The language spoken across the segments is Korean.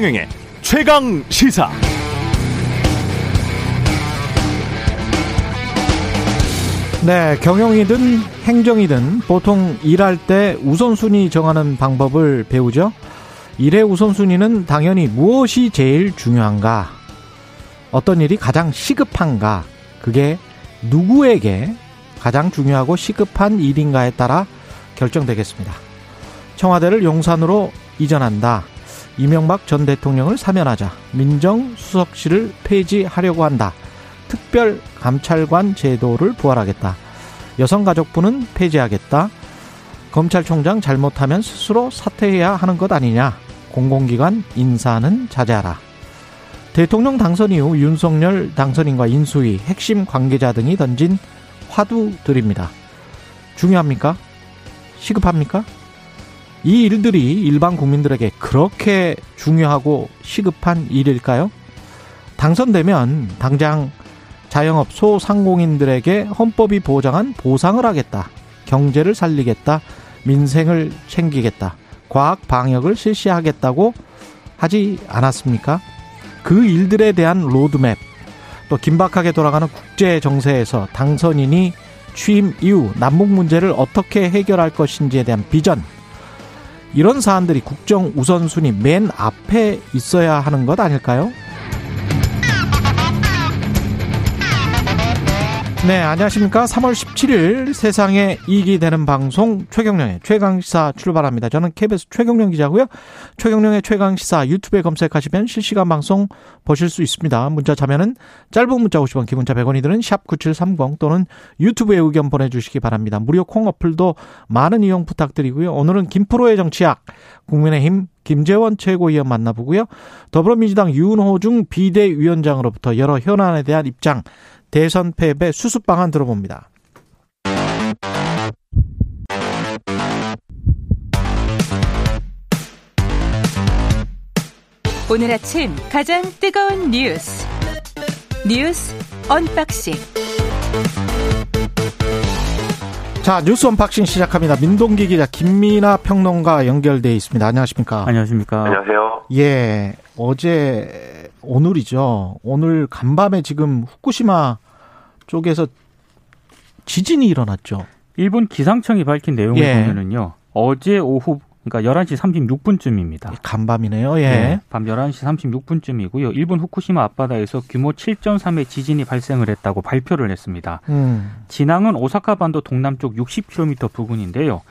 최경영의 최강 시사. 네, 경영이든 행정이든 보통 일할 때 우선순위 정하는 방법을 배우죠. 일의 우선순위는 당연히 무엇이 제일 중요한가, 어떤 일이 가장 시급한가, 그게 누구에게 가장 중요하고 시급한 일인가에 따라 결정되겠습니다. 청와대를 용산으로 이전한다. 이명박 전 대통령을 사면하자. 민정수석실을 폐지하려고 한다. 특별 감찰관 제도를 부활하겠다. 여성가족부는 폐지하겠다. 검찰총장 잘못하면 스스로 사퇴해야 하는 것 아니냐. 공공기관 인사는 자제하라. 대통령 당선 이후 윤석열 당선인과 인수위, 핵심 관계자 등이 던진 화두들입니다. 중요합니까? 시급합니까? 이 일들이 일반 국민들에게 그렇게 중요하고 시급한 일일까요? 당선되면 당장 자영업 소상공인들에게 헌법이 보장한 보상을 하겠다. 경제를 살리겠다. 민생을 챙기겠다. 과학 방역을 실시하겠다고 하지 않았습니까? 그 일들에 대한 로드맵, 또 긴박하게 돌아가는 국제 정세에서 당선인이 취임 이후 남북 문제를 어떻게 해결할 것인지에 대한 비전, 이런 사안들이 국정 우선순위 맨 앞에 있어야 하는 것 아닐까요? 네, 안녕하십니까. 3월 17일 세상에 이익이 되는 방송 최경령의 최강시사 출발합니다. 저는 KBS 최경령 기자고요. 최경령의 최강시사 유튜브에 검색하시면 실시간 방송 보실 수 있습니다. 문자 자면은 짧은 문자 50원, 기본자 100원이 드는 샵9730 또는 유튜브에 의견 보내주시기 바랍니다. 무료 콩 어플도 많은 이용 부탁드리고요. 오늘은 김프로의 정치학, 국민의힘 김재원 최고위원 만나보고요. 더불어민주당 윤호중 비대위원장으로부터 여러 현안에 대한 입장 대선 패배 수습 방안 들어봅니다. 오늘 아침 가장 뜨거운 뉴스 뉴스 unboxing 자 뉴스 unboxing 시작합니다. 민동기 기자 김민하 평론가 연결돼 있습니다. 안녕하십니까? 안녕하십니까? 안녕하세요. 예, 어제 오늘이죠. 오늘 간밤에 지금 후쿠시마 쪽에서 지진이 일어났죠. 일본 기상청이 밝힌 내용을 예. 보면은요. 어제 오후 그러니까 11시 36분쯤입니다. 간밤이네요. 예. 네, 밤 11시 36분쯤이고요. 일본 후쿠시마 앞바다에서 규모 7.3의 지진이 발생을 했다고 발표를 했습니다. 음. 진앙은 오시카 반도 동남쪽 60km 부근인데요.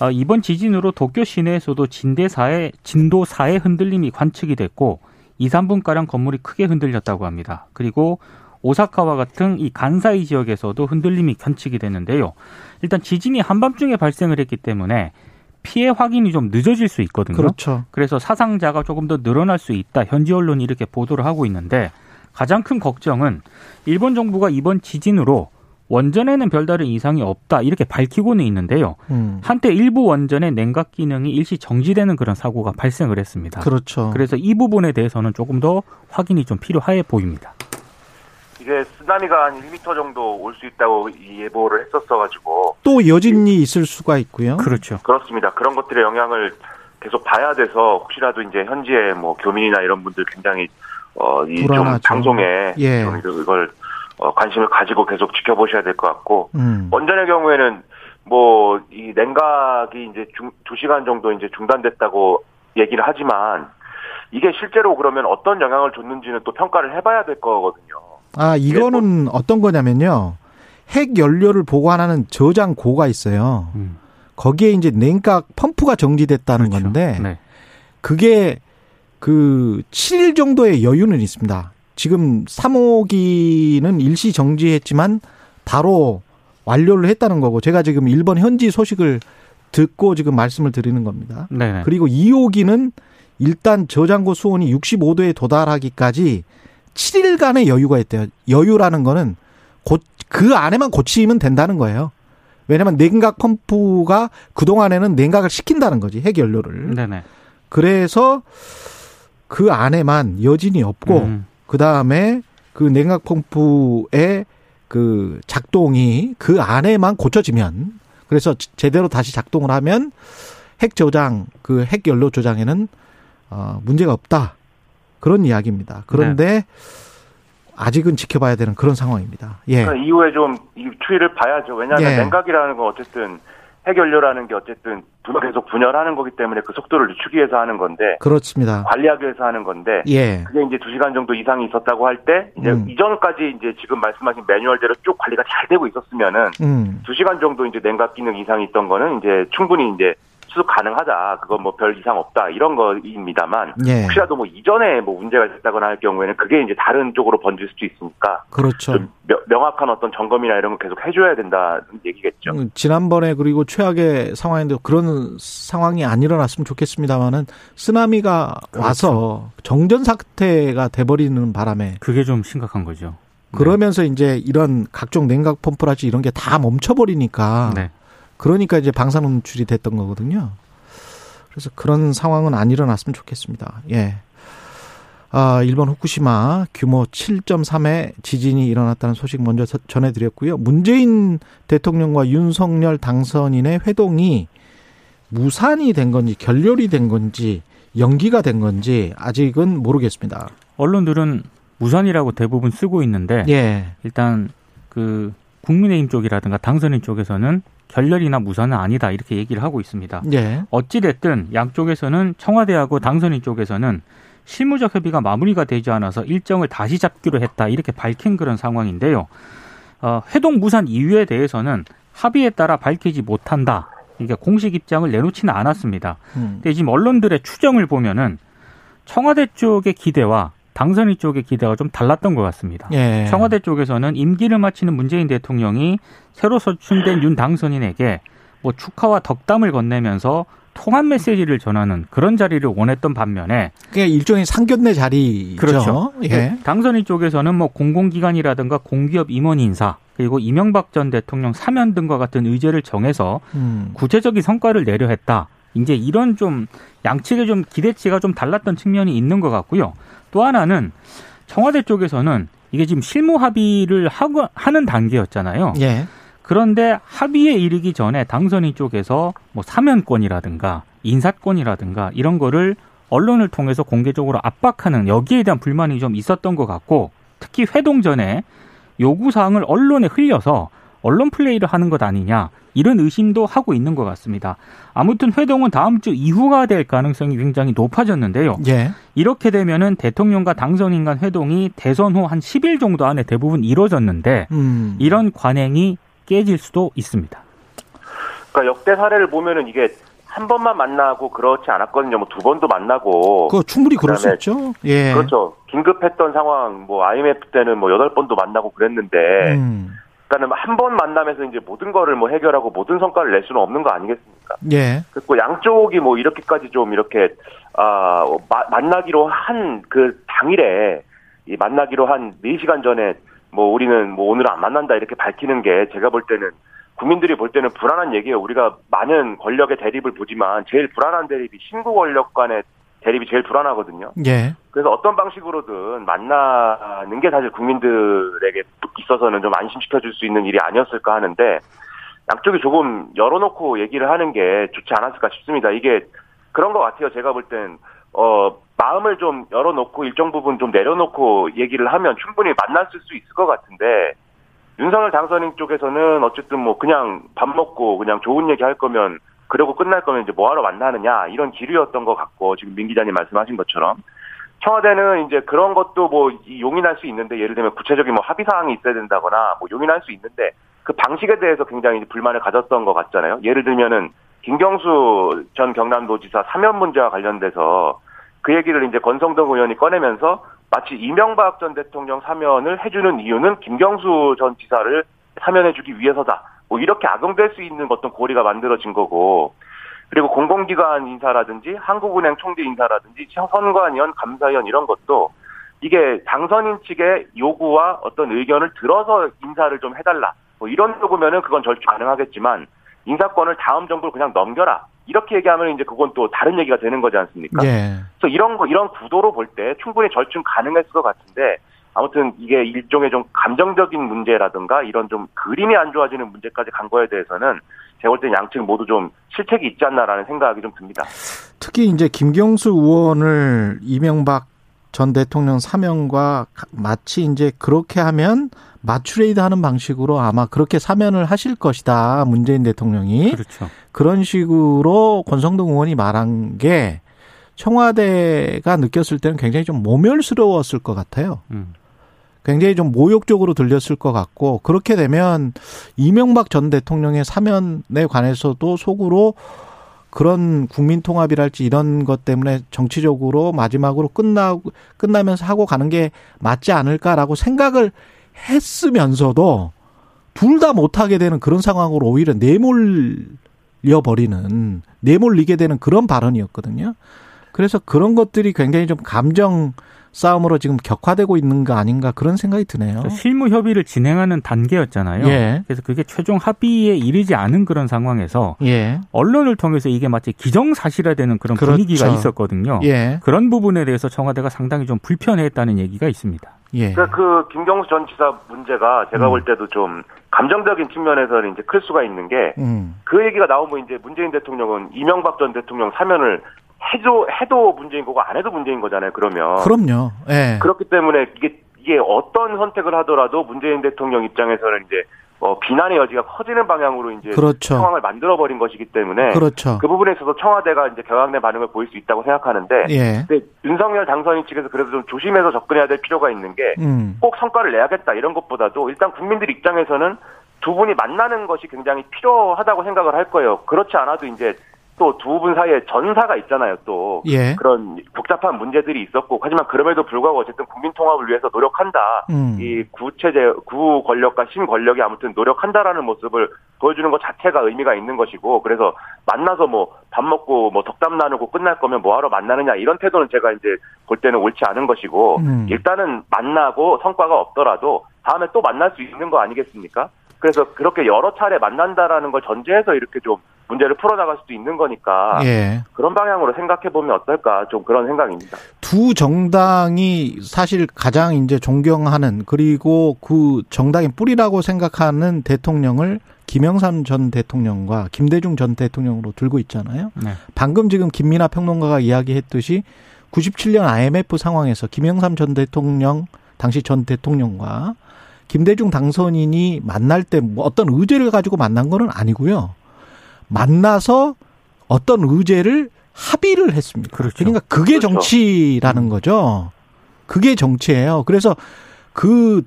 아, 이번 지진으로 도쿄 시내에서도 진대 4의 진도 4의 흔들림이 관측이 됐고 2, 3분 가량 건물이 크게 흔들렸다고 합니다. 그리고 오사카와 같은 이 간사이 지역에서도 흔들림이 관측이 됐는데요. 일단 지진이 한밤중에 발생을 했기 때문에 피해 확인이 좀 늦어질 수 있거든요. 그렇죠. 그래서 사상자가 조금 더 늘어날 수 있다. 현지 언론이 이렇게 보도를 하고 있는데 가장 큰 걱정은 일본 정부가 이번 지진으로 원전에는 별다른 이상이 없다 이렇게 밝히고는 있는데요. 음. 한때 일부 원전의 냉각 기능이 일시 정지되는 그런 사고가 발생을 했습니다. 그렇죠. 그래서 이 부분에 대해서는 조금 더 확인이 좀 필요해 보입니다. 이게 쓰나미가 한 1m 정도 올 수 있다고 예보를 했었어가지고 또 여진이 있을 수가 있고요. 그렇죠. 그렇습니다. 그런 것들의 영향을 계속 봐야 돼서 혹시라도 이제 현지의 뭐 교민이나 이런 분들 굉장히 어이좀. 방송에 예. 좀 이걸 어, 관심을 가지고 계속 지켜보셔야 될 것 같고 음. 원전의 경우에는 뭐 이 냉각이 이제 중, 2시간 정도 이제 중단됐다고 얘기를 하지만 이게 실제로 그러면 어떤 영향을 줬는지는 또 평가를 해봐야 될 거거든요. 아, 이거는 어떤 거냐면요. 핵 연료를 보관하는 저장 고가 있어요. 음. 거기에 이제 냉각 펌프가 정지됐다는 그렇죠. 건데 네. 그게 그 7일 정도의 여유는 있습니다. 지금 3호기는 일시 정지했지만 바로 완료를 했다는 거고 제가 지금 일본 현지 소식을 듣고 지금 말씀을 드리는 겁니다. 네. 그리고 2호기는 일단 저장고 수온이 65도에 도달하기까지 7일간의 여유가 있대요. 여유라는 거는 고, 그 안에만 고치면 된다는 거예요. 왜냐면 냉각 펌프가 그동안에는 냉각을 시킨다는 거지, 핵연료를. 네네. 그래서 그 안에만 여진이 없고, 음. 그 다음에 그 냉각 펌프의 그 작동이 그 안에만 고쳐지면, 그래서 제대로 다시 작동을 하면 핵 저장, 그 핵 연료 저장에는 어, 문제가 없다. 그런 이야기입니다. 그런데 아직은 지켜봐야 되는 그런 상황입니다. 예. 그러니까 이후에 좀이 추이를 봐야죠. 왜냐하면 예. 냉각이라는 건 어쨌든 핵연료라는 게 어쨌든 분- 계속 분열하는 거기 때문에 그 속도를 늦추기 위해서 하는 건데 그렇습니다. 관리하기 위해서 하는 건데 예. 그게 이제 두 시간 정도 이상이 있었다고 할 때 이제 음. 이전까지 이제 지금 말씀하신 매뉴얼대로 쭉 관리가 잘 되고 있었으면은 음. 두 시간 정도 이제 냉각 기능 이상이 있던 거는 이제 충분히 이제 수습 가능하다. 그건 뭐 별 이상 없다. 이런 거입니다만 예. 혹시라도 뭐 이전에 뭐 문제가 있다거나 할 경우에는 그게 이제 다른 쪽으로 번질 수도 있으니까 그렇죠. 좀 명- 명확한 어떤 점검이나 이런 거 계속 해줘야 된다는 얘기겠죠. 음, 지난번에 그리고 최악의 상황인데 그런 상황이 안 일어났으면 좋겠습니다만은 쓰나미가 그렇죠. 와서 정전 사태가 돼버리는 바람에 그게 좀 심각한 거죠. 그러면서 이제 이런 각종 냉각 펌프라지 이런 게 다 멈춰버리니까 네. 그러니까 이제 방사능 노출이 됐던 거거든요. 그래서 그런 상황은 안 일어났으면 좋겠습니다. 예. 아, 일본 후쿠시마 규모 7.3의 지진이 일어났다는 소식 먼저 서- 전해드렸고요. 문재인 대통령과 윤석열 당선인의 회동이 무산이 된 건지 결렬이 된 건지 연기가 된 건지 아직은 모르겠습니다. 언론들은 무산이라고 대부분 쓰고 있는데 예. 일단 그 국민의힘 쪽이라든가 당선인 쪽에서는 결렬이나 무산은 아니다 이렇게 얘기를 하고 있습니다. 예. 어찌 됐든 양쪽에서는 청와대하고 당선인 쪽에서는 실무적 협의가 마무리가 되지 않아서 일정을 다시 잡기로 했다 이렇게 밝힌 그런 상황인데요. 어, 회동 무산 이유에 대해서는 합의에 따라 밝히지 못한다. 그러니까 공식 입장을 내놓지는 않았습니다. 음. 근데 지금 언론들의 추정을 보면은 청와대 쪽의 기대와 당선인 쪽의 기대가 좀 달랐던 것 같습니다. 예. 청와대 쪽에서는 임기를 마치는 문재인 대통령이 새로 선출된 윤 당선인에게 뭐 축하와 덕담을 건네면서 통합 메시지를 전하는 그런 자리를 원했던 반면에 그게 일종의 상견례 자리죠. 그렇죠. 예. 당선인 쪽에서는 뭐 공공기관이라든가 공기업 임원 인사 그리고 이명박 전 대통령 사면 등과 같은 의제를 정해서 음. 구체적인 성과를 내려 했다. 이제 이런 좀 양측의 좀 기대치가 좀 달랐던 측면이 있는 것 같고요. 또 하나는 청와대 쪽에서는 이게 지금 실무 합의를 하고 하는 단계였잖아요. 예. 그런데 합의에 이르기 전에 당선인 쪽에서 뭐 사면권이라든가 인사권이라든가 이런 거를 언론을 통해서 공개적으로 압박하는 여기에 대한 불만이 좀 있었던 것 같고 특히 회동 전에 요구 사항을 언론에 흘려서 언론 플레이를 하는 것 아니냐 이런 의심도 하고 있는 것 같습니다. 아무튼 회동은 다음 주 이후가 될 가능성이 굉장히 높아졌는데요. 예. 이렇게 되면은 대통령과 당선인 간 회동이 대선 후 한 10일 정도 안에 대부분 이루어졌는데 음. 이런 관행이 깨질 수도 있습니다. 그러니까 역대 사례를 보면은 이게 한 번만 만나고 그렇지 않았거든요. 뭐 두 번도 만나고. 그거 충분히 그럴 수 있죠. 예. 그렇죠. 긴급했던 상황, 뭐 IMF 때는 뭐 여덟 번도 만나고 그랬는데, 음. 그러니까는 한 번 만나면서 이제 모든 거를 뭐 해결하고 모든 성과를 낼 수는 없는 거 아니겠습니까? 예. 그리고 양쪽이 뭐 이렇게까지 좀 이렇게 아 마- 만나기로 한 그 당일에 이 만나기로 한 4시간 전에 뭐 우리는 뭐 오늘은 안 만난다 이렇게 밝히는 게 제가 볼 때는 국민들이 볼 때는 불안한 얘기예요. 우리가 많은 권력의 대립을 보지만 제일 불안한 대립이 신구 권력 간의 대립이 제일 불안하거든요. 예. 그래서 어떤 방식으로든 만나는 게 사실 국민들에게 있어서는 좀 안심시켜 줄 수 있는 일이 아니었을까 하는데 양쪽이 조금 열어놓고 얘기를 하는 게 좋지 않았을까 싶습니다. 이게 그런 것 같아요. 제가 볼 땐, 어, 마음을 좀 열어놓고 일정 부분 좀 내려놓고 얘기를 하면 충분히 만났을 수 있을 것 같은데 윤석열 당선인 쪽에서는 어쨌든 뭐 그냥 밥 먹고 그냥 좋은 얘기 할 거면 그러고 끝날 거면 이제 뭐하러 만나느냐 이런 기류였던 것 같고 지금 민 기자님 말씀하신 것처럼 청와대는 이제 그런 것도 뭐 이- 용인할 수 있는데 예를 들면 구체적인 뭐 합의 사항이 있어야 된다거나 뭐 용인할 수 있는데 그 방식에 대해서 굉장히 불만을 가졌던 것 같잖아요. 예를 들면은 김경수 전 경남도지사 사면 문제와 관련돼서 그 얘기를 이제 권성동 의원이 꺼내면서 마치 이명박 전 대통령 사면을 해주는 이유는 김경수 전 지사를 사면해주기 위해서다. 뭐 이렇게 악용될 수 있는 어떤 고리가 만들어진 거고 그리고 공공기관 인사라든지 한국은행 총재 인사라든지 선관위원, 감사위원 이런 것도 이게 당선인 측의 요구와 어떤 의견을 들어서 인사를 좀 해달라. 뭐 이런 요구면은 그건 절대 가능하겠지만 인사권을 다음 정부로 그냥 넘겨라. 이렇게 얘기하면 이제 그건 또 다른 얘기가 되는 거지 않습니까? 예. 그래서 이런 거 이런 구도로 볼 때 충분히 절충 가능했을 것 같은데 아무튼 이게 일종의 좀 감정적인 문제라든가 이런 좀 그림이 안 좋아지는 문제까지 간 거에 대해서는 제가 볼때 양측 모두 좀 실책이 있지 않나라는 생각이 좀 듭니다. 특히 이제 김경수 의원을 이명박 전 대통령 사면과 마치 이제 그렇게 하면 마추레이드 하는 방식으로 아마 그렇게 사면을 하실 것이다. 문재인 대통령이. 그렇죠. 그런 식으로 권성동 의원이 말한 게 청와대가 느꼈을 때는 굉장히 좀 모멸스러웠을 것 같아요. 음. 굉장히 좀 모욕적으로 들렸을 것 같고 그렇게 되면 이명박 전 대통령의 사면에 관해서도 속으로 그런 국민 통합이랄지 이런 것 때문에 정치적으로 마지막으로 끝나 끝나면서 하고 가는 게 맞지 않을까라고 생각을 했으면서도 둘 다 못하게 되는 그런 상황으로 오히려 내몰려 버리는 내몰리게 되는 그런 발언이었거든요. 그래서 그런 것들이 굉장히 좀 감정 싸움으로 지금 격화되고 있는 거 아닌가 그런 생각이 드네요. 실무 협의를 진행하는 단계였잖아요. 예. 그래서 그게 최종 합의에 이르지 않은 그런 상황에서 예. 언론을 통해서 이게 마치 기정사실화되는 그런 그렇죠. 분위기가 있었거든요. 예. 그런 부분에 대해서 청와대가 상당히 좀 불편해했다는 얘기가 있습니다. 예. 그러니까 그 김경수 전 지사 문제가 제가 음. 볼 때도 좀 감정적인 측면에서는 이제 클 수가 있는 게 음. 그 얘기가 나오면 이제 문재인 대통령은 이명박 전 대통령 사면을 해도 해도 문제인 거고 안 해도 문제인 거잖아요. 그러면 그럼요. 예. 그렇기 때문에 이게 이게 어떤 선택을 하더라도 문재인 대통령 입장에서는 이제 어, 비난의 여지가 커지는 방향으로 이제 그렇죠. 상황을 만들어 버린 것이기 때문에 그렇죠. 그 부분에 있어서 청와대가 이제 경악된 반응을 보일 수 있다고 생각하는데 예. 근데 윤석열 당선인 측에서 그래도 좀 조심해서 접근해야 될 필요가 있는 게 음. 꼭 성과를 내야겠다 이런 것보다도 일단 국민들 입장에서는 두 분이 만나는 것이 굉장히 필요하다고 생각을 할 거예요. 그렇지 않아도 이제 또 두 분 사이에 전사가 있잖아요. 또 예. 그런 복잡한 문제들이 있었고 하지만 그럼에도 불구하고 어쨌든 국민 통합을 위해서 노력한다. 음. 이 구체제 구 권력과 신 권력이 아무튼 노력한다라는 모습을 보여주는 것 자체가 의미가 있는 것이고 그래서 만나서 뭐 밥 먹고 뭐 덕담 나누고 끝날 거면 뭐하러 만나느냐 이런 태도는 제가 이제 볼 때는 옳지 않은 것이고 음. 일단은 만나고 성과가 없더라도 다음에 또 만날 수 있는 거 아니겠습니까? 그래서 그렇게 여러 차례 만난다라는 걸 전제해서 이렇게 좀 문제를 풀어나갈 수도 있는 거니까 예. 그런 방향으로 생각해 보면 어떨까 좀 그런 생각입니다. 두 정당이 사실 가장 이제 존경하는 그리고 그 정당의 뿌리라고 생각하는 대통령을 김영삼 전 대통령과 김대중 전 대통령으로 들고 있잖아요. 네. 방금 지금 김민아 평론가가 이야기했듯이 97년 IMF 상황에서 김영삼 전 대통령 당시 전 대통령과 김대중 당선인이 만날 때 뭐 어떤 의제를 가지고 만난 거는 아니고요. 만나서 어떤 의제를 합의를 했습니다. 그렇죠. 그러니까 그게 그렇죠. 정치라는 거죠. 그게 정치예요. 그래서 그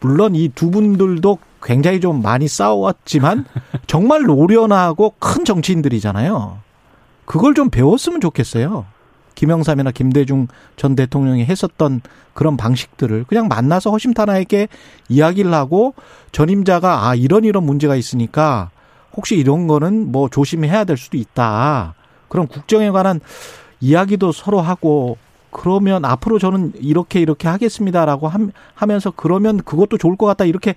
물론 이 두 분들도 굉장히 좀 많이 싸웠지만 정말 노련하고 큰 정치인들이잖아요. 그걸 좀 배웠으면 좋겠어요. 김영삼이나 김대중 전 대통령이 했었던 그런 방식들을 그냥 만나서 허심탄회하게 이야기를 하고 전임자가 아 이런 이런 문제가 있으니까 혹시 이런 거는 뭐 조심해야 될 수도 있다. 그런 국정에 관한 이야기도 서로 하고 그러면 앞으로 저는 이렇게 이렇게 하겠습니다라고 함- 하면서 그러면 그것도 좋을 것 같다 이렇게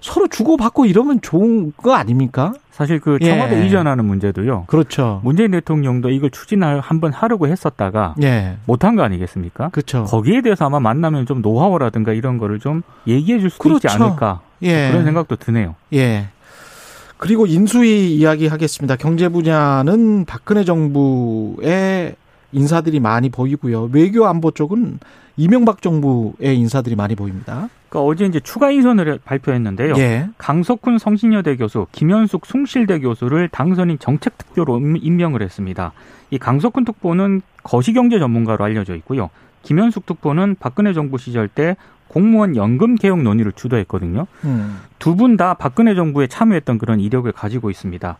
서로 주고받고 이러면 좋은 거 아닙니까? 사실 그 예. 청와대 이전하는 문제도요. 그렇죠. 문재인 대통령도 이걸 추진을 한번 하려고 했었다가 예. 못한 거 아니겠습니까? 그렇죠. 거기에 대해서 아마 만나면 좀 노하우라든가 이런 거를 좀 얘기해 줄 수도 있지 그렇죠. 않을까 예. 그런 생각도 드네요. 예. 그리고 인수위 이야기 하겠습니다. 경제 분야는 박근혜 정부의 인사들이 많이 보이고요. 외교 안보 쪽은 이명박 정부의 인사들이 많이 보입니다. 그러니까 어제 이제 추가 인선을 발표했는데요. 예. 강석훈 성신여대 교수, 김현숙 숭실대 교수를 당선인 정책특보로 임- 임명을 했습니다. 이 강석훈 특보는 거시경제 전문가로 알려져 있고요. 김현숙 특보는 박근혜 정부 시절 때 공무원 연금 개혁 논의를 주도했거든요. 음. 두분 다 박근혜 정부에 참여했던 그런 이력을 가지고 있습니다.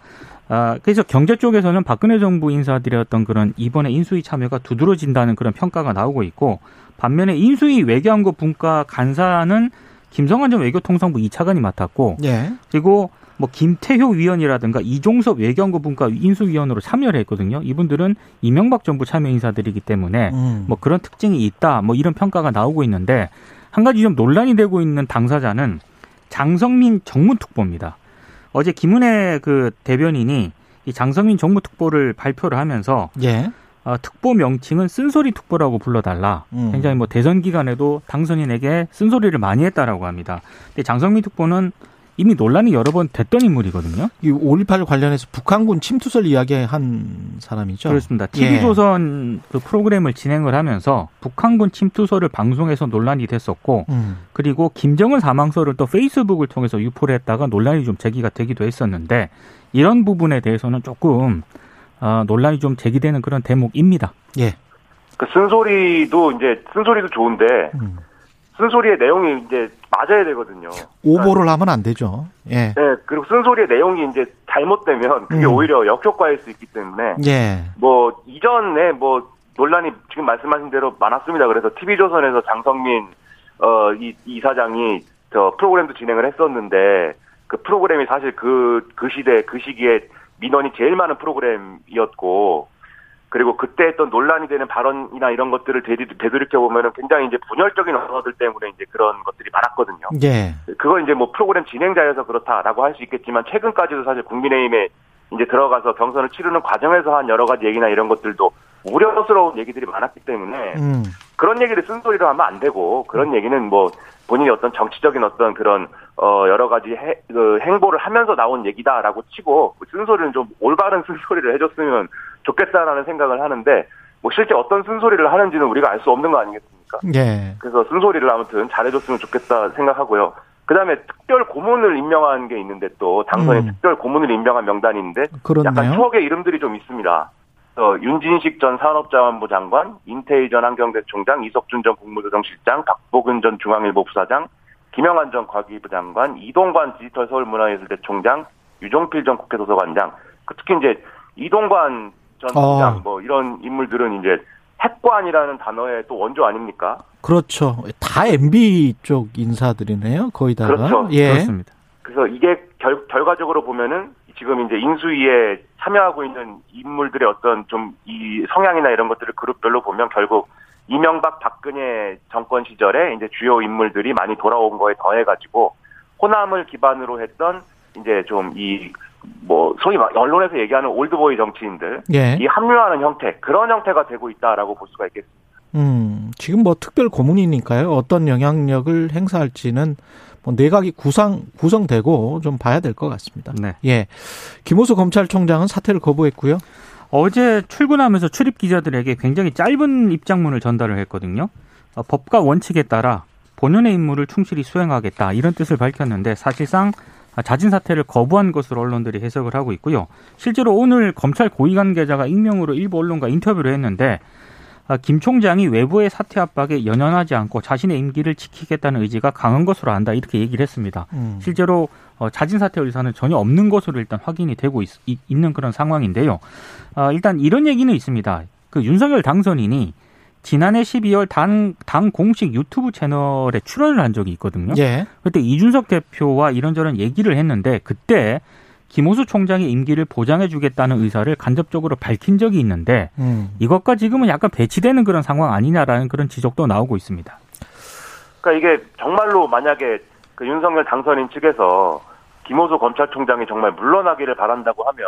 아, 그래서 경제 쪽에서는 박근혜 정부 인사들의 어떤 그런 이번에 인수위 참여가 두드러진다는 그런 평가가 나오고 있고 반면에 인수위 외교안보 분과 간사는 김성환 전 외교통상부 2차관이 맡았고 예. 그리고 뭐 김태효 위원이라든가 이종섭 외교안보 분과 인수위원으로 참여를 했거든요. 이분들은 이명박 정부 참여 인사들이기 때문에 음. 뭐 그런 특징이 있다. 뭐 이런 평가가 나오고 있는데 한 가지 좀 논란이 되고 있는 당사자는 장성민 정무특보입니다. 어제 김은혜 그 대변인이 이 장성민 정무특보를 발표를 하면서 예. 어, 특보 명칭은 쓴소리 특보라고 불러달라. 음. 굉장히 뭐 대선 기간에도 당선인에게 쓴소리를 많이 했다라고 합니다. 근데 장성민 특보는 이미 논란이 여러 번 됐던 인물이거든요. 이5.18 관련해서 북한군 침투설 이야기한 사람이죠. 그렇습니다. 예. TV조선 그 프로그램을 진행을 하면서 북한군 침투설을 방송에서 논란이 됐었고 음. 그리고 김정은 사망설을 또 페이스북을 통해서 유포를 했다가 논란이 좀 제기가 되기도 했었는데 이런 부분에 대해서는 조금 어, 논란이 좀 제기되는 그런 대목입니다. 예. 그 쓴소리도 이제 쓴소리도 좋은데 음. 쓴소리의 내용이 이제 맞아야 되거든요. 오보를 하면 안 되죠. 예. 네, 그리고 쓴소리의 내용이 이제 잘못되면 그게 음. 오히려 역효과일 수 있기 때문에 예. 뭐 이전에 뭐 논란이 지금 말씀하신 대로 많았습니다. 그래서 TV조선에서 장성민 어이 이사장이 저 프로그램도 진행을 했었는데 그 프로그램이 사실 그그 시대 그 시기에 민원이 제일 많은 프로그램이었고 그리고 그때 했던 논란이 되는 발언이나 이런 것들을 되돌이켜 보면은 굉장히 이제 분열적인 언어들 때문에 이제 그런 것들이 많았거든요. 예. 그건 이제 뭐 프로그램 진행자여서 그렇다라고 할 수 있겠지만 최근까지도 사실 국민의힘에 이제 들어가서 경선을 치르는 과정에서 한 여러 가지 얘기나 이런 것들도 우려스러운 얘기들이 많았기 때문에 음. 그런 얘기를 쓴소리로 하면 안 되고 그런 얘기는 뭐 본인이 어떤 정치적인 어떤 그런 어 여러 가지 해, 그 행보를 하면서 나온 얘기다라고 치고 그 쓴소리는 좀 올바른 쓴소리를 해줬으면 좋겠다라는 생각을 하는데 뭐 실제 어떤 쓴소리를 하는지는 우리가 알 수 없는 거 아니겠습니까? 예. 그래서 쓴소리를 아무튼 잘해줬으면 좋겠다 생각하고요. 그 다음에 특별 고문을 임명한 게 있는데 또 당선인 음. 특별 고문을 임명한 명단인데 약간 그렇네요. 추억의 이름들이 좀 있습니다. 어, 윤진식 전 산업자원부 장관, 인테이 전 한경대 총장, 이석준 전 국무조정실장, 박보근 전 중앙일보 부사장, 김영환 전 과기부 장관, 이동관 디지털 서울문화예술대 총장, 유종필 전 국회 도서관장, 그 특히 이제 이동관 전 어. 총장 뭐 이런 인물들은 이제 핵관이라는 단어의 또 원조 아닙니까? 그렇죠. 다 MB 쪽 인사들이네요. 거의 다가. 그렇죠. 예. 그렇습니다. 그래서 이게 결, 결과적으로 보면은 지금 이제 인수위에 참여하고 있는 인물들의 어떤 좀 이 성향이나 이런 것들을 그룹별로 보면 결국 이명박 박근혜 정권 시절에 이제 주요 인물들이 많이 돌아온 거에 더해가지고 호남을 기반으로 했던 이제 좀 이 뭐 소위 막 언론에서 얘기하는 올드보이 정치인들 예. 이 합류하는 형태 그런 형태가 되고 있다라고 볼 수가 있겠습니다. 음, 지금 뭐 특별 고문이니까요. 어떤 영향력을 행사할지는 뭐 내각이 구상 구성되고 좀 봐야 될 것 같습니다. 네. 예. 김호수 검찰총장은 사퇴를 거부했고요. 어제 출근하면서 출입 기자들에게 굉장히 짧은 입장문을 전달을 했거든요. 어, 법과 원칙에 따라 본연의 임무를 충실히 수행하겠다 이런 뜻을 밝혔는데 사실상 자진 사퇴를 거부한 것으로 언론들이 해석을 하고 있고요. 실제로 오늘 검찰 고위 관계자가 익명으로 일부 언론과 인터뷰를 했는데 아, 김 총장이 외부의 사퇴 압박에 연연하지 않고 자신의 임기를 지키겠다는 의지가 강한 것으로 안다 이렇게 얘기를 했습니다. 음. 실제로 어, 자진 사퇴 의사는 전혀 없는 것으로 일단 확인이 되고 있, 는 그런 상황인데요. 아, 일단 이런 얘기는 있습니다. 그 윤석열 당선인이 지난해 12월 당, 당 공식 유튜브 채널에 출연을 한 적이 있거든요. 예. 그때 이준석 대표와 이런저런 얘기를 했는데 그때 김호수 총장의 임기를 보장해 주겠다는 의사를 간접적으로 밝힌 적이 있는데 음. 이것과 지금은 약간 배치되는 그런 상황 아니냐라는 그런 지적도 나오고 있습니다. 그러니까 이게 정말로 만약에 그 윤석열 당선인 측에서 김호수 검찰총장이 정말 물러나기를 바란다고 하면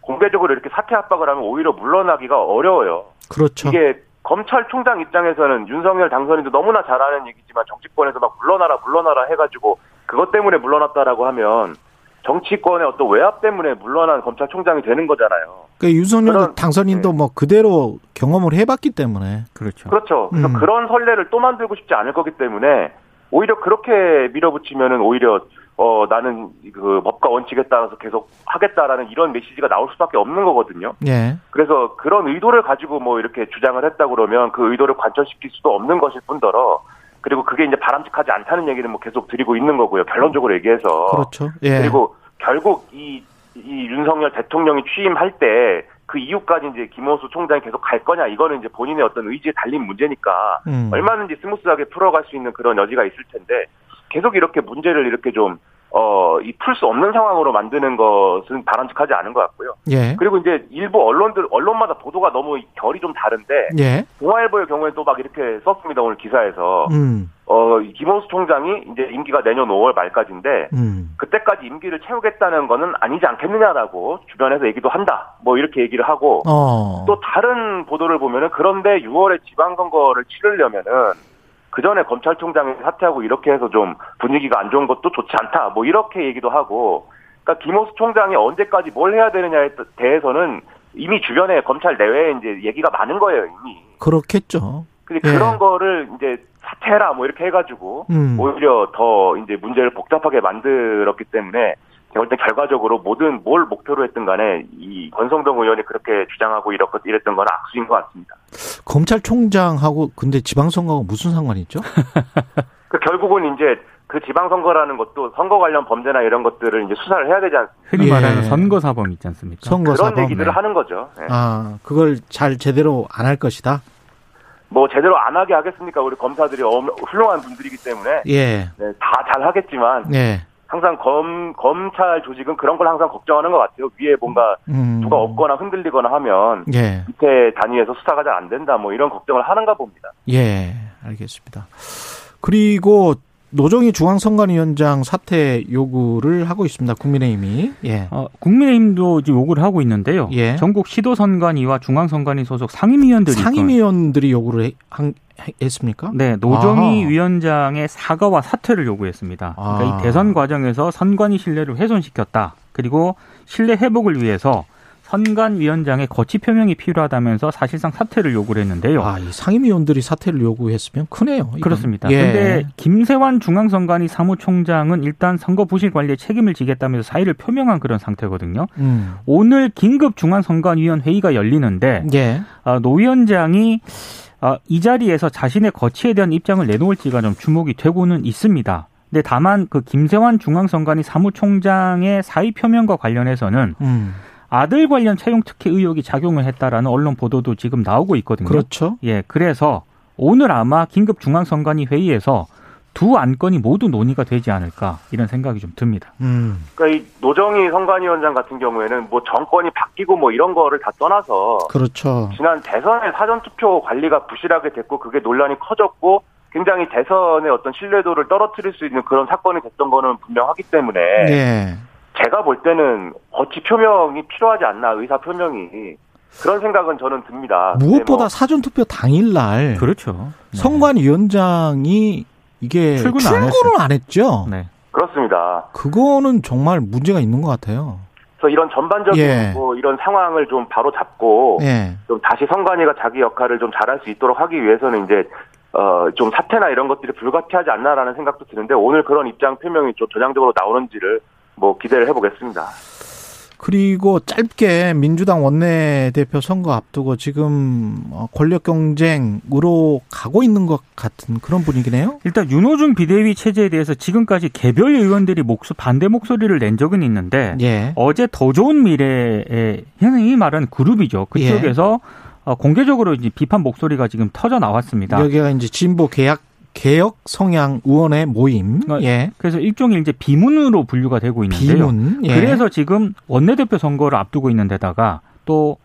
공개적으로 이렇게 사퇴 압박을 하면 오히려 물러나기가 어려워요. 그렇죠. 이게 검찰총장 입장에서는 윤석열 당선인도 너무나 잘 아는 얘기지만 정치권에서 막 물러나라 물러나라 해가지고 그것 때문에 물러났다라고 하면 정치권의 어떤 외압 때문에 물러난 검찰총장이 되는 거잖아요. 그 윤석열 그런- 당선인도 네. 뭐 그대로 경험을 해봤기 때문에. 그렇죠. 그렇죠. 그래서 음. 그런 선례를 또 만들고 싶지 않을 거기 때문에 오히려 그렇게 밀어붙이면은 오히려 어 나는 그 법과 원칙에 따라서 계속 하겠다라는 이런 메시지가 나올 수밖에 없는 거거든요. 예. 그래서 그런 의도를 가지고 뭐 이렇게 주장을 했다 그러면 그 의도를 관철시킬 수도 없는 것일 뿐더러 그리고 그게 이제 바람직하지 않다는 얘기는 뭐 계속 드리고 있는 거고요. 결론적으로 얘기해서 그렇죠. 예. 그리고 결국 이, 이 윤석열 대통령이 취임할 때 그 이후까지 이제 김오수 총장이 계속 갈 거냐 이거는 이제 본인의 어떤 의지에 달린 문제니까 음. 얼마든지 smooth하게 풀어갈 수 있는 그런 여지가 있을 텐데 계속 이렇게 문제를 이렇게 좀 어, 이 풀 수 없는 상황으로 만드는 것은 바람직하지 않은 것 같고요. 예. 그리고 이제 일부 언론들, 언론마다 보도가 너무 결이 좀 다른데, 예. 동아일보의 경우에 또 막 이렇게 썼습니다, 오늘 기사에서. 음. 어, 이 김오수 총장이 이제 임기가 내년 5월 말까지인데, 음. 그때까지 임기를 채우겠다는 거는 아니지 않겠느냐라고 주변에서 얘기도 한다. 뭐 이렇게 얘기를 하고, 어. 또 다른 보도를 보면은 그런데 6월에 지방선거를 치르려면은 그 전에 검찰총장이 사퇴하고 이렇게 해서 좀 분위기가 안 좋은 것도 좋지 않다. 뭐 이렇게 얘기도 하고, 그러니까 김호수 총장이 언제까지 뭘 해야 되느냐에 대해서는 이미 주변에 검찰 내외에 이제 얘기가 많은 거예요 이미. 그렇겠죠. 근데 예. 그런 거를 이제 사퇴해라 뭐 이렇게 해가지고 음. 오히려 더 이제 문제를 복잡하게 만들었기 때문에 때 결과적으로 모든 뭘 목표로 했든 간에 이 권성동 의원이 그렇게 주장하고 이렇게 이랬던 건 악수인 것 같습니다. 검찰총장하고 근데 지방선거하고 무슨 상관이 있죠? 그 결국은 이제 그 지방선거라는 것도 선거 관련 범죄나 이런 것들을 이제 수사를 해야 되지 않습니까? 흔히 예. 말하는 선거 사범 있지 않습니까? 선거 그런 사범. 얘기들을 하는 거죠. 예. 아, 그걸 잘 제대로 안 할 것이다. 뭐 제대로 안 하게 하겠습니까? 우리 검사들이 엄- 훌륭한 분들이기 때문에 예. 네, 다 잘 하겠지만 예. 항상 검 검찰 조직은 그런 걸 항상 걱정하는 것 같아요. 위에 뭔가 음. 누가 없거나 흔들리거나 하면 예. 밑에 단위에서 수사가 잘 안 된다. 뭐 이런 걱정을 하는가 봅니다. 예. 알겠습니다. 그리고 노정희 중앙선관위원장 사퇴 요구를 하고 있습니다. 국민의힘이. 예. 어, 국민의힘도 이제 요구를 하고 있는데요. 예. 전국 시도선관위와 중앙선관위 소속 상임위원들이 상임위원들이 요구를 해- 한- 했습니까? 네, 노정희 아하. 위원장의 사과와 사퇴를 요구했습니다. 그러니까 아. 이 대선 과정에서 선관위 신뢰를 훼손시켰다. 그리고 신뢰 회복을 위해서 선관 위원장의 거치 표명이 필요하다면서 사실상 사퇴를 요구를 했는데요. 아, 이 상임위원들이 사퇴를 요구했으면 크네요. 이건. 그렇습니다. 예. 그런데 김세환 중앙선관위 사무총장은 일단 선거 부실 관리에 책임을 지겠다면서 사의를 표명한 그런 상태거든요. 음. 오늘 긴급 중앙선관위원 회의가 열리는데 예. 아, 노 위원장이 아, 이 자리에서 자신의 거치에 대한 입장을 내놓을지가 좀 주목이 되고는 있습니다. 근데 다만 그 김세환 중앙선관위 사무총장의 사의 표명과 관련해서는 음. 아들 관련 채용 특혜 의혹이 작용을 했다라는 언론 보도도 지금 나오고 있거든요. 그렇죠. 예, 그래서 오늘 아마 긴급 중앙선관위 회의에서 두 안건이 모두 논의가 되지 않을까 이런 생각이 좀 듭니다. 음. 그러니까 이 노정희 선관위원장 같은 경우에는 뭐 정권이 바뀌고 뭐 이런 거를 다 떠나서 그렇죠. 지난 대선의 사전 투표 관리가 부실하게 됐고 그게 논란이 커졌고 굉장히 대선의 어떤 신뢰도를 떨어뜨릴 수 있는 그런 사건이 됐던 거는 분명하기 때문에 예. 제가 볼 때는 거치 표명이 필요하지 않나 의사 표명이 그런 생각은 저는 듭니다. 무엇보다 뭐 사전 투표 당일날 그렇죠. 네. 선관위원장이 이게 출근을 안 출근을 안 했죠. 네. 그렇습니다. 그거는 정말 문제가 있는 것 같아요. 그래서 이런 전반적인 예. 뭐 이런 상황을 좀 바로 잡고 예. 좀 다시 선관위가 자기 역할을 좀 잘할 수 있도록 하기 위해서는 이제 어 좀 사퇴나 이런 것들이 불가피하지 않나라는 생각도 드는데 오늘 그런 입장 표명이 좀 전향적으로 나오는지를 뭐 기대를 해보겠습니다. 그리고 짧게 민주당 원내대표 선거 앞두고 지금 어, 권력 경쟁으로 가고 있는 것 같은 그런 분위기네요. 일단 윤호중 비대위 체제에 대해서 지금까지 개별 의원들이 목소 반대 목소리를 낸 적은 있는데 예. 어제 더 좋은 미래에 현행이 말하는 그룹이죠. 그쪽에서 어, 공개적으로 이제 비판 목소리가 지금 터져 나왔습니다. 여기가 이제 진보 개혁 개혁 성향 의원의 모임. 어, 예. 그래서 일종의 이제 비문으로 분류가 되고 있는데요. 비문. 예. 그래서 지금 원내대표 선거를 앞두고 있는 데다가 또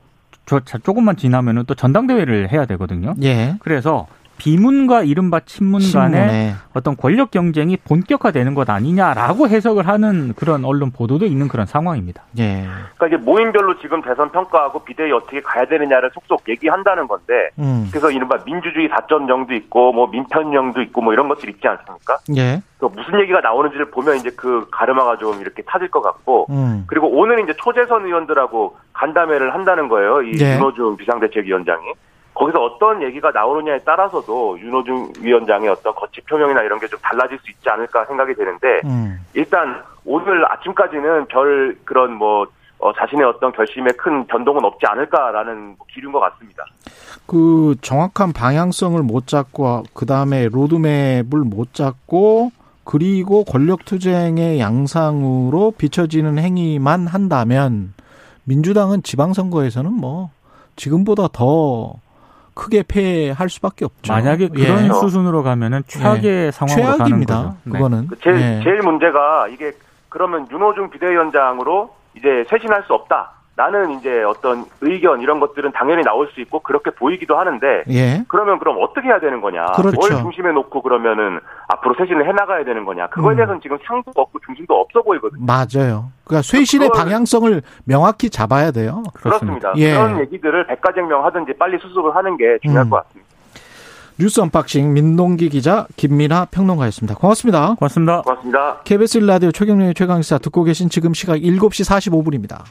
조금만 지나면은 또 전당대회를 해야 되거든요. 예. 그래서 비문과 이른바 친문 간의 신문에 어떤 권력 경쟁이 본격화되는 것 아니냐라고 해석을 하는 그런 언론 보도도 있는 그런 상황입니다. 예. 그러니까 이제 모임별로 지금 대선 평가하고 비대위 어떻게 가야 되느냐를 속속 얘기한다는 건데 음. 그래서 이른바 민주주의 4.0도 있고 뭐 민편령도 있고 뭐 이런 것들 있지 않습니까? 예. 그 무슨 얘기가 나오는지를 보면 이제 그 가르마가 좀 이렇게 타질 것 같고 음. 그리고 오늘 이제 초재선 의원들하고 간담회를 한다는 거예요. 이 네. 윤호중 비상대책위원장이. 거기서 어떤 얘기가 나오느냐에 따라서도 윤호중 위원장의 어떤 거치 표명이나 이런 게 좀 달라질 수 있지 않을까 생각이 되는데 음. 일단 오늘 아침까지는 별 그런 뭐 어, 자신의 어떤 결심에 큰 변동은 없지 않을까라는 기류인 것 같습니다. 그 정확한 방향성을 못 잡고 그 다음에 로드맵을 못 잡고 그리고 권력 투쟁의 양상으로 비춰지는 행위만 한다면 민주당은 지방선거에서는 뭐 지금보다 더 크게 패할 수밖에 없죠. 만약에 예. 그런 수순으로 가면은 최악의 상황으로 가는 최악입니다. 거죠. 네. 그거는 그 제일 예. 제일 문제가 이게 그러면 윤호중 비대위원장으로 이제 쇄신할 수 없다. 나는 이제 어떤 의견 이런 것들은 당연히 나올 수 있고 그렇게 보이기도 하는데 예. 그러면 그럼 어떻게 해야 되는 거냐? 그렇죠. 뭘 중심에 놓고 그러면은 앞으로 쇄신을 해 나가야 되는 거냐? 그거에 음. 대해서는 지금 상도 없고 중심도 없어 보이거든요. 맞아요. 그러니까 쇄신의 방향성을 명확히 잡아야 돼요. 그렇습니다. 그렇습니다. 예. 그런 얘기들을 백가쟁명 하든지 빨리 수습을 하는 게 중요할 음. 것 같습니다. 뉴스 unboxing 민동기 기자 김민하 평론가였습니다. 고맙습니다. 고맙습니다. 고맙습니다. KBS 라디오 최경영의 최강시사 듣고 계신 지금 시각 7시 45분입니다.